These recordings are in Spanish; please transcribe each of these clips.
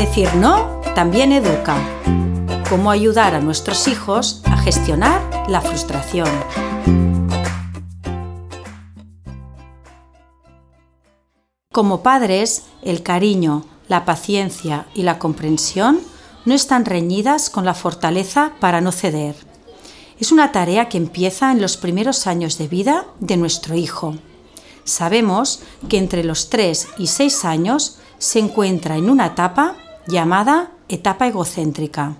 Decir no también educa. Cómo ayudar a nuestros hijos a gestionar la frustración. Como padres, el cariño, la paciencia y la comprensión no están reñidas con la fortaleza para no ceder. Es una tarea que empieza en los primeros años de vida de nuestro hijo. Sabemos que entre los 3 y 6 años se encuentra en una etapa llamada etapa egocéntrica.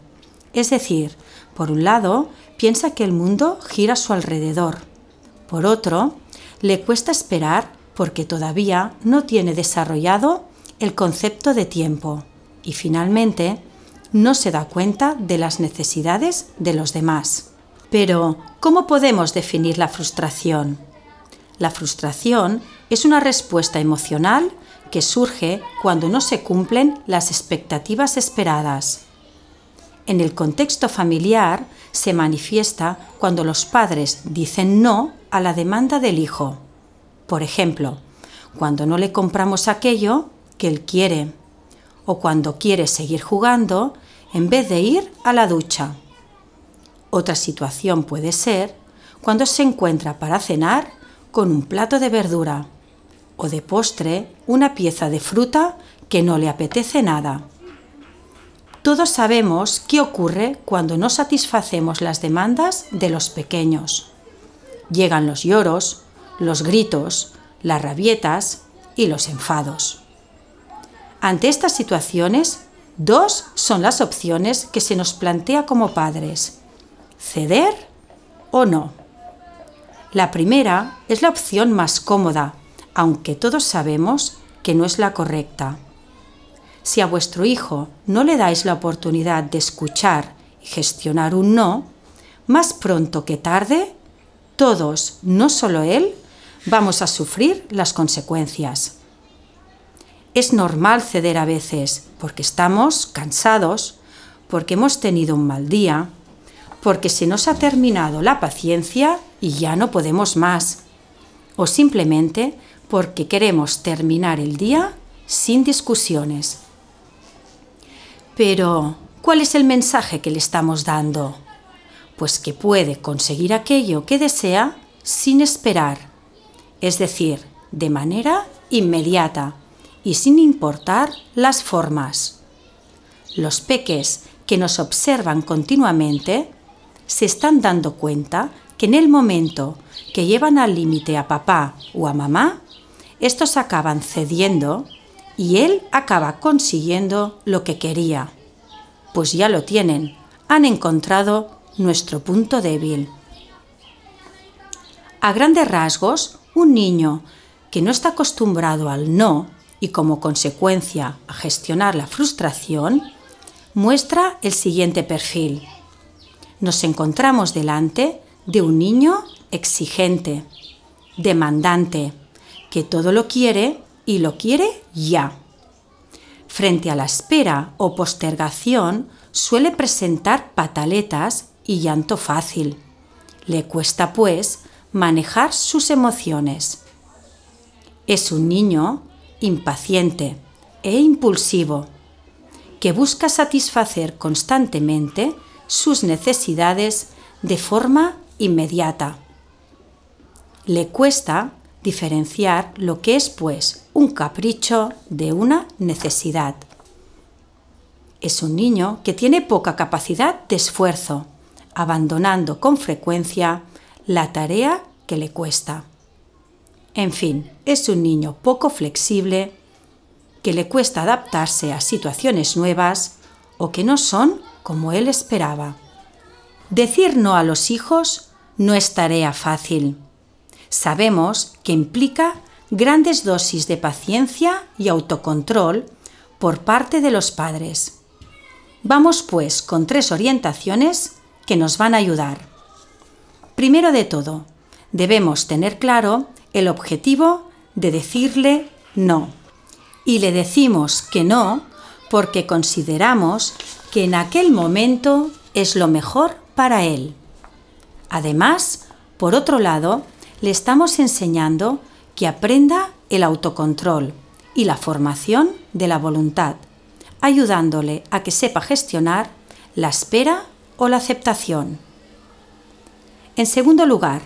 Es decir, por un lado, piensa que el mundo gira a su alrededor. Por otro, le cuesta esperar porque todavía no tiene desarrollado el concepto de tiempo. Y finalmente, no se da cuenta de las necesidades de los demás. Pero, ¿cómo podemos definir la frustración? La frustración es una respuesta emocional que surge cuando no se cumplen las expectativas esperadas. En el contexto familiar se manifiesta cuando los padres dicen no a la demanda del hijo. Por ejemplo, cuando no le compramos aquello que él quiere, o cuando quiere seguir jugando en vez de ir a la ducha. Otra situación puede ser cuando se encuentra para cenar con un plato de verdura o de postre una pieza de fruta que no le apetece nada. Todos sabemos qué ocurre cuando no satisfacemos las demandas de los pequeños. Llegan los lloros, los gritos, las rabietas y los enfados. Ante estas situaciones, dos son las opciones que se nos plantea como padres, ceder o no. La primera es la opción más cómoda, aunque todos sabemos que no es la correcta. Si a vuestro hijo no le dais la oportunidad de escuchar y gestionar un no, más pronto que tarde, todos, no solo él, vamos a sufrir las consecuencias. Es normal ceder a veces porque estamos cansados, porque hemos tenido un mal día, porque se nos ha terminado la paciencia y ya no podemos más, o simplemente porque queremos terminar el día sin discusiones. Pero, ¿cuál es el mensaje que le estamos dando? Pues que puede conseguir aquello que desea sin esperar, es decir, de manera inmediata y sin importar las formas. Los peques que nos observan continuamente se están dando cuenta que en el momento que llevan al límite a papá o a mamá, estos acaban cediendo y él acaba consiguiendo lo que quería. Pues ya lo tienen, han encontrado nuestro punto débil. A grandes rasgos, un niño que no está acostumbrado al no y como consecuencia a gestionar la frustración, muestra el siguiente perfil. Nos encontramos delante de un niño exigente, demandante, que todo lo quiere y lo quiere ya. Frente a la espera o postergación, suele presentar pataletas y llanto fácil. Le cuesta, pues, manejar sus emociones. Es un niño impaciente e impulsivo, que busca satisfacer constantemente sus necesidades de forma inmediata. Le cuesta diferenciar lo que es pues un capricho de una necesidad. Es un niño que tiene poca capacidad de esfuerzo, abandonando con frecuencia la tarea que le cuesta. En fin, es un niño poco flexible, que le cuesta adaptarse a situaciones nuevas o que no son como él esperaba. Decir no a los hijos no es tarea fácil sabemos que implica grandes dosis de paciencia y autocontrol por parte de los padres. Vamos pues con tres orientaciones que nos van a ayudar. Primero de todo, debemos tener claro el objetivo de decirle no. Y le decimos que no porque consideramos que en aquel momento es lo mejor para él. Además, por otro lado, le estamos enseñando que aprenda el autocontrol y la formación de la voluntad, ayudándole a que sepa gestionar la espera o la aceptación. En segundo lugar,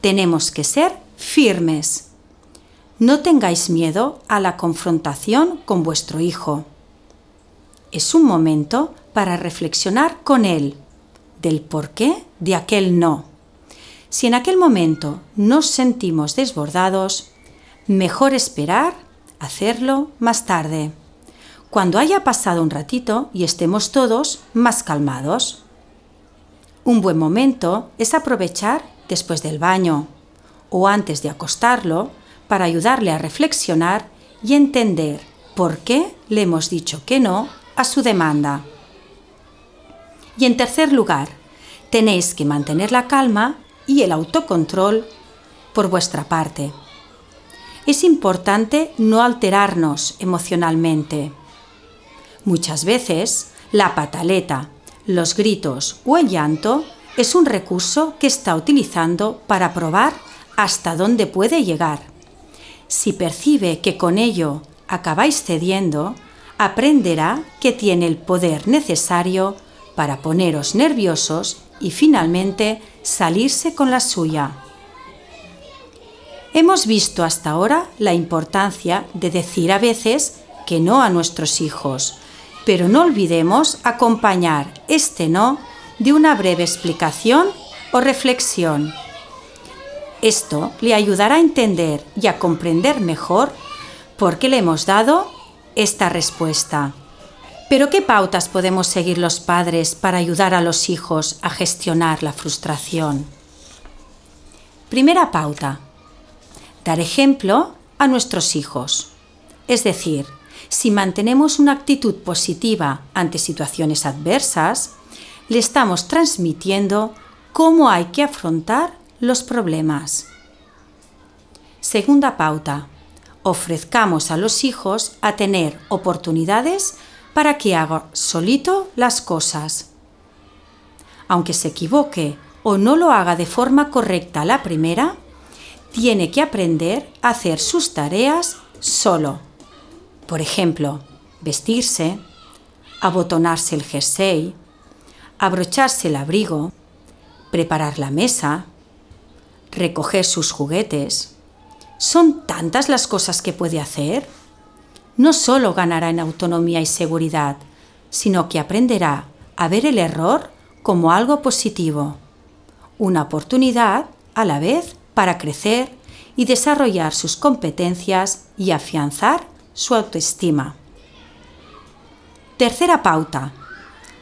tenemos que ser firmes. No tengáis miedo a la confrontación con vuestro hijo. Es un momento para reflexionar con él del porqué de aquel no. Si en aquel momento nos sentimos desbordados, mejor esperar hacerlo más tarde, cuando haya pasado un ratito y estemos todos más calmados. Un buen momento es aprovechar después del baño o antes de acostarlo para ayudarle a reflexionar y entender por qué le hemos dicho que no a su demanda. Y en tercer lugar, tenéis que mantener la calma y el autocontrol por vuestra parte. Es importante no alterarnos emocionalmente. Muchas veces, la pataleta, los gritos o el llanto es un recurso que está utilizando para probar hasta dónde puede llegar. Si percibe que con ello acabáis cediendo, aprenderá que tiene el poder necesario para poneros nerviosos y finalmente salirse con la suya. Hemos visto hasta ahora la importancia de decir a veces que no a nuestros hijos, pero no olvidemos acompañar este no de una breve explicación o reflexión. Esto le ayudará a entender y a comprender mejor por qué le hemos dado esta respuesta. Pero ¿qué pautas podemos seguir los padres para ayudar a los hijos a gestionar la frustración? Primera pauta. Dar ejemplo a nuestros hijos. Es decir, si mantenemos una actitud positiva ante situaciones adversas, le estamos transmitiendo cómo hay que afrontar los problemas. Segunda pauta. Ofrezcamos a los hijos a tener oportunidades para que haga solito las cosas. Aunque se equivoque o no lo haga de forma correcta la primera, tiene que aprender a hacer sus tareas solo. Por ejemplo, vestirse, abotonarse el jersey, abrocharse el abrigo, preparar la mesa, recoger sus juguetes. Son tantas las cosas que puede hacer no solo ganará en autonomía y seguridad, sino que aprenderá a ver el error como algo positivo, una oportunidad a la vez para crecer y desarrollar sus competencias y afianzar su autoestima. Tercera pauta.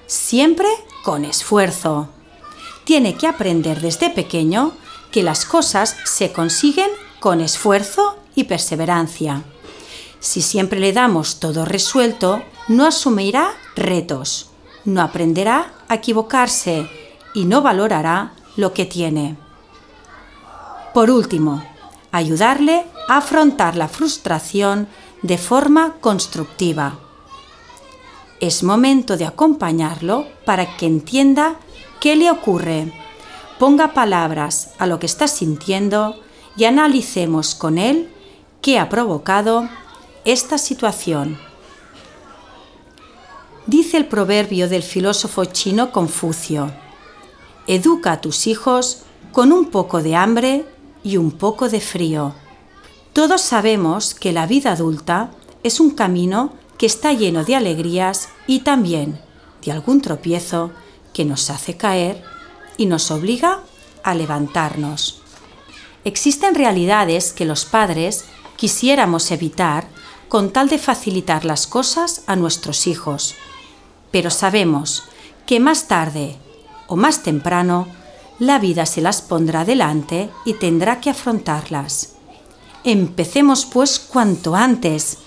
Siempre con esfuerzo. Tiene que aprender desde pequeño que las cosas se consiguen con esfuerzo y perseverancia. Si siempre le damos todo resuelto, no asumirá retos, no aprenderá a equivocarse y no valorará lo que tiene. Por último, ayudarle a afrontar la frustración de forma constructiva. Es momento de acompañarlo para que entienda qué le ocurre, ponga palabras a lo que está sintiendo y analicemos con él qué ha provocado esta situación. Dice el proverbio del filósofo chino Confucio, Educa a tus hijos con un poco de hambre y un poco de frío. Todos sabemos que la vida adulta es un camino que está lleno de alegrías y también de algún tropiezo que nos hace caer y nos obliga a levantarnos. Existen realidades que los padres quisiéramos evitar con tal de facilitar las cosas a nuestros hijos. Pero sabemos que más tarde o más temprano la vida se las pondrá delante y tendrá que afrontarlas. Empecemos pues cuanto antes.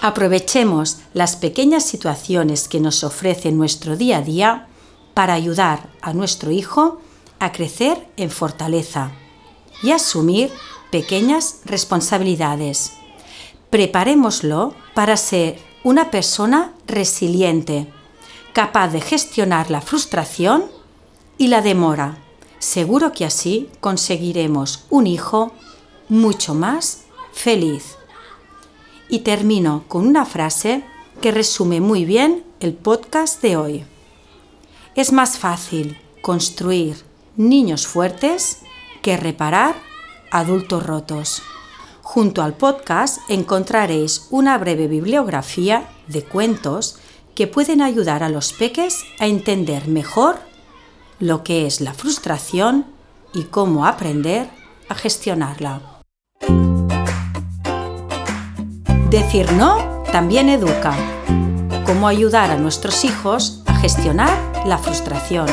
Aprovechemos las pequeñas situaciones que nos ofrece nuestro día a día para ayudar a nuestro hijo a crecer en fortaleza y asumir pequeñas responsabilidades preparémoslo para ser una persona resiliente, capaz de gestionar la frustración y la demora. Seguro que así conseguiremos un hijo mucho más feliz. Y termino con una frase que resume muy bien el podcast de hoy. Es más fácil construir niños fuertes que reparar adultos rotos. Junto al podcast encontraréis una breve bibliografía de cuentos que pueden ayudar a los peques a entender mejor lo que es la frustración y cómo aprender a gestionarla. Decir no también educa. Cómo ayudar a nuestros hijos a gestionar la frustración.